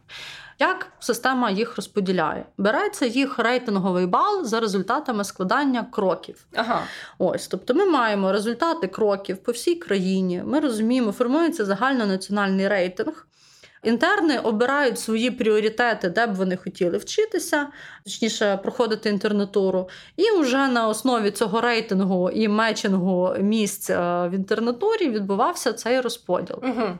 Як система їх розподіляє? Береться їх рейтинговий бал за результатами складання кроків. Ага. Ось, тобто ми маємо результати кроків по всій країні. Ми розуміємо, формується загальнонаціональний рейтинг. Інтерни обирають свої пріоритети, де б вони хотіли вчитися, точніше, проходити інтернатуру. І вже на основі цього рейтингу і мечингу місць е, в інтернатурі відбувався цей розподіл. Угу.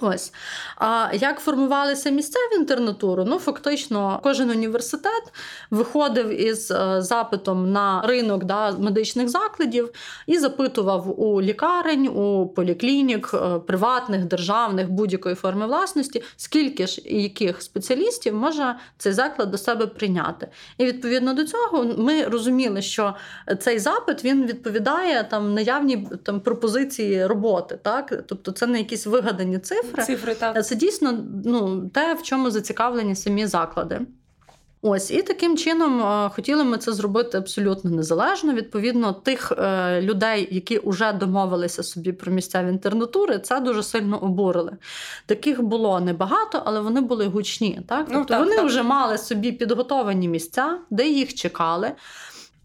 Ось. А як формувалися місця в інтернатуру? Ну, фактично, кожен університет виходив із е, запитом на ринок да, медичних закладів і запитував у лікарень, у поліклінік, е, приватних, державних, будь-якої форми власності, скільки ж і яких спеціалістів може цей заклад до себе прийняти. І відповідно до цього ми розуміли, що цей запит він відповідає там наявній там пропозиції роботи. Так? Тобто це не якісь вигадані цифри. Цифри так. Це дійсно ну, те, в чому зацікавлені самі заклади. Ось і таким чином е, хотіли ми це зробити абсолютно незалежно. Відповідно, тих е, людей, які вже домовилися собі про місцеві інтернатури, це дуже сильно обурили. Таких було небагато, але вони були гучні. Так, ну, тобто так, вони так. вже мали собі підготовані місця, де їх чекали.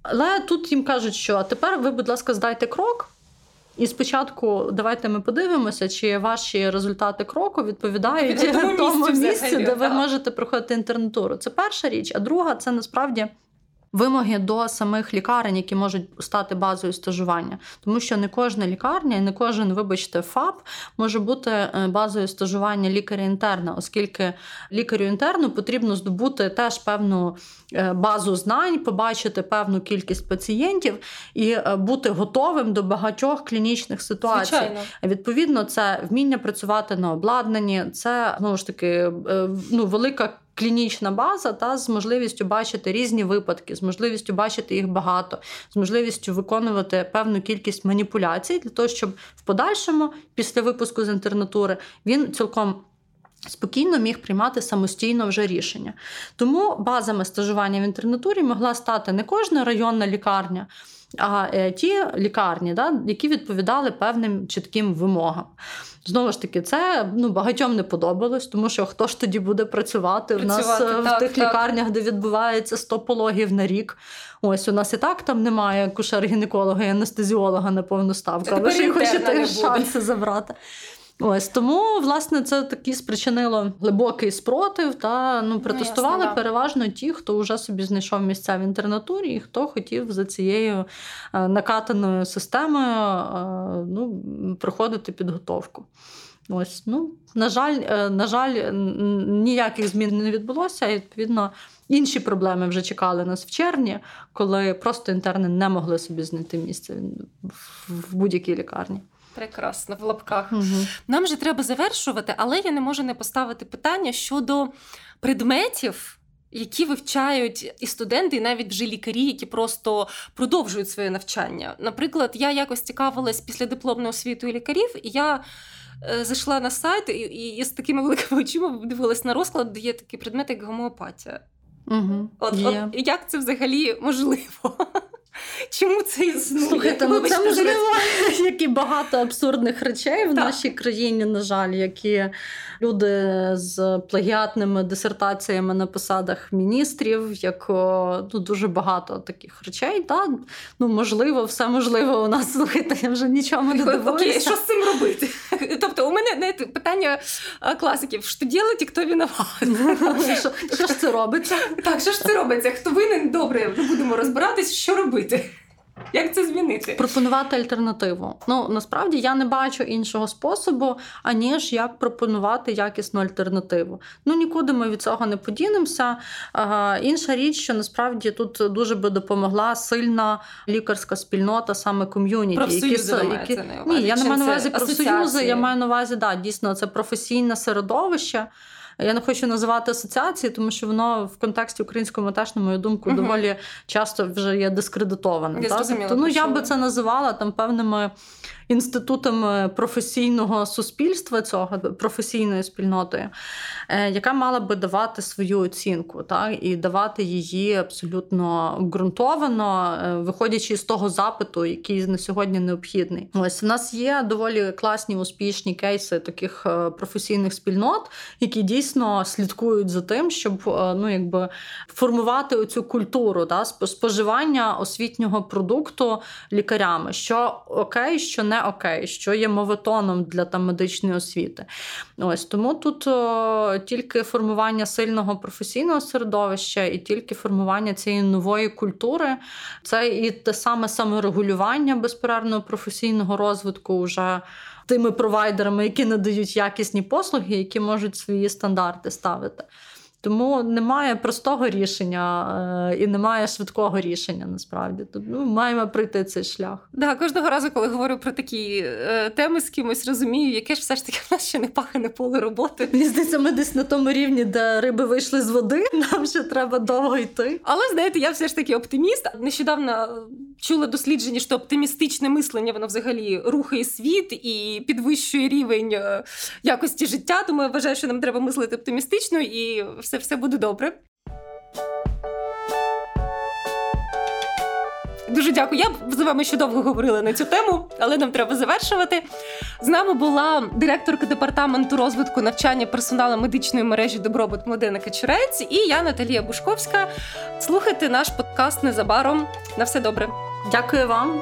Але тут їм кажуть, що а тепер ви, будь ласка, здайте крок. І спочатку давайте ми подивимося, чи ваші результати кроку відповідають тому місці, місцю, взагалі, де ви так. можете проходити інтернатуру. Це перша річ. А друга це насправді. Вимоги до самих лікарень, які можуть стати базою стажування, тому що не кожна лікарня і не кожен, вибачте, ФАП може бути е, базою стажування лікаря-інтерна, оскільки лікарю-інтерну потрібно здобути теж певну е, базу знань, побачити певну кількість пацієнтів і е, бути готовим до багатьох клінічних ситуацій. Звичайно. Відповідно, це вміння працювати на обладнанні, це знову ж таки ну, велика. Клінічна база та з можливістю бачити різні випадки, з можливістю бачити їх багато, з можливістю виконувати певну кількість маніпуляцій для того, щоб в подальшому, після випуску з інтернатури, він цілком спокійно міг приймати самостійно вже рішення. Тому базами стажування в інтернатурі могла стати не кожна районна лікарня. А е, ті лікарні, да, які відповідали певним чітким вимогам. Знову ж таки, це ну, багатьом не подобалось, тому що хто ж тоді буде працювати? У нас Працювати, е, в тих так. лікарнях, де відбувається 100 пологів на рік. Ось у нас і так там немає кушер-гінеколога і анестезіолога на повну ставку. Та ви ж тепер інтерна хочете шанси забрати. Ось тому, власне, це таки спричинило глибокий спротив. Та ну протестували ясно, переважно ті, хто вже собі знайшов місця в інтернатурі, і хто хотів за цією е, накатаною системою е, ну, проходити підготовку. Ось, ну, на жаль, е, на жаль, ніяких змін не відбулося, і відповідно інші проблеми вже чекали нас в червні, коли просто інтерни не могли собі знайти місце в будь-якій лікарні. Прекрасно, в лапках. Угу. Нам же треба завершувати, але я не можу не поставити питання щодо предметів. Які вивчають і студенти, і навіть вже лікарі, які просто продовжують своє навчання. Наприклад, я якось цікавилась після дипломної освітою лікарів, і я е, зайшла на сайт і, і, і з такими великими очима дивилась на розклад, де є такий предмет, як гомеопатія. Угу. От, от як це взагалі можливо? Чому це існує? Слухайте, ну це можливо, як і багато абсурдних речей в Так. нашій країні, на жаль, які люди з плагіатними дисертаціями на посадах міністрів, як ну, дуже багато таких речей. Та? Ну, можливо, все можливо у нас. Слухайте, я вже нічому не Окей, дивуюся. що з цим робити? Тобто, у мене знаєте, питання класиків: що робити, хто виноват? <laughs> Що, що ж це робиться? Так, що ж це робиться? Хто винен? Добре, ми будемо розбиратись, що робити. Як це змінити? Пропонувати альтернативу. Ну насправді я не бачу іншого способу, аніж як пропонувати якісну альтернативу. Ну нікуди ми від цього не подінемося. А, інша річ, що насправді тут дуже би допомогла сильна лікарська спільнота, саме ком'юніті. Маєте увазі? Ні, я не маю на увазі профсоюзи, я маю на увазі, да, дійсно, це професійне середовище. Я не хочу називати асоціації, тому що воно в контексті українського теж, на мою думку, доволі часто вже є дискредитоване. Я та? зрозуміла, Тобто, ну, я би це називала там певними інститутами професійного суспільства цього професійною спільнотою, е, яка мала би давати свою оцінку, так, і давати її абсолютно ґрунтовано, е, виходячи з того запиту, який на сьогодні необхідний. Ось у нас є доволі класні успішні кейси таких е, професійних спільнот, які дійсно слідкують за тим, щоб е, ну якби формувати оцю культуру да, споживання освітнього продукту лікарями, що окей, що не окей, що є моветоном для там медичної освіти. Ось тому тут о, тільки формування сильного професійного середовища і тільки формування цієї нової культури, це і те саме саморегулювання безперервного професійного розвитку вже. Тими провайдерами, які надають якісні послуги, які можуть свої стандарти ставити. Тому немає простого рішення е, і немає швидкого рішення насправді. Тобто ну, маємо пройти цей шлях. Да, кожного разу, коли говорю про такі е, теми з кимось, розумію, яке ж все ж таки в нас ще не пахане поле роботи. Мені здається, ми десь на тому рівні, де риби вийшли з води. <laughs> Нам ще треба довго йти. Але знаєте, я все ж таки оптиміст. Нещодавно чула дослідження, що оптимістичне мислення воно взагалі рухає світ і підвищує рівень е, якості життя. Тому я вважаю, що нам треба мислити оптимістично і все, все буде добре. Дуже дякую. Я з вами ще довго говорила на цю тему, але нам треба завершувати. З нами була директорка департаменту розвитку навчання персоналу медичної мережі Добробут Модена Качурець і я, Наталія Бушковська. Слухайте наш подкаст незабаром. На все добре. Дякую вам.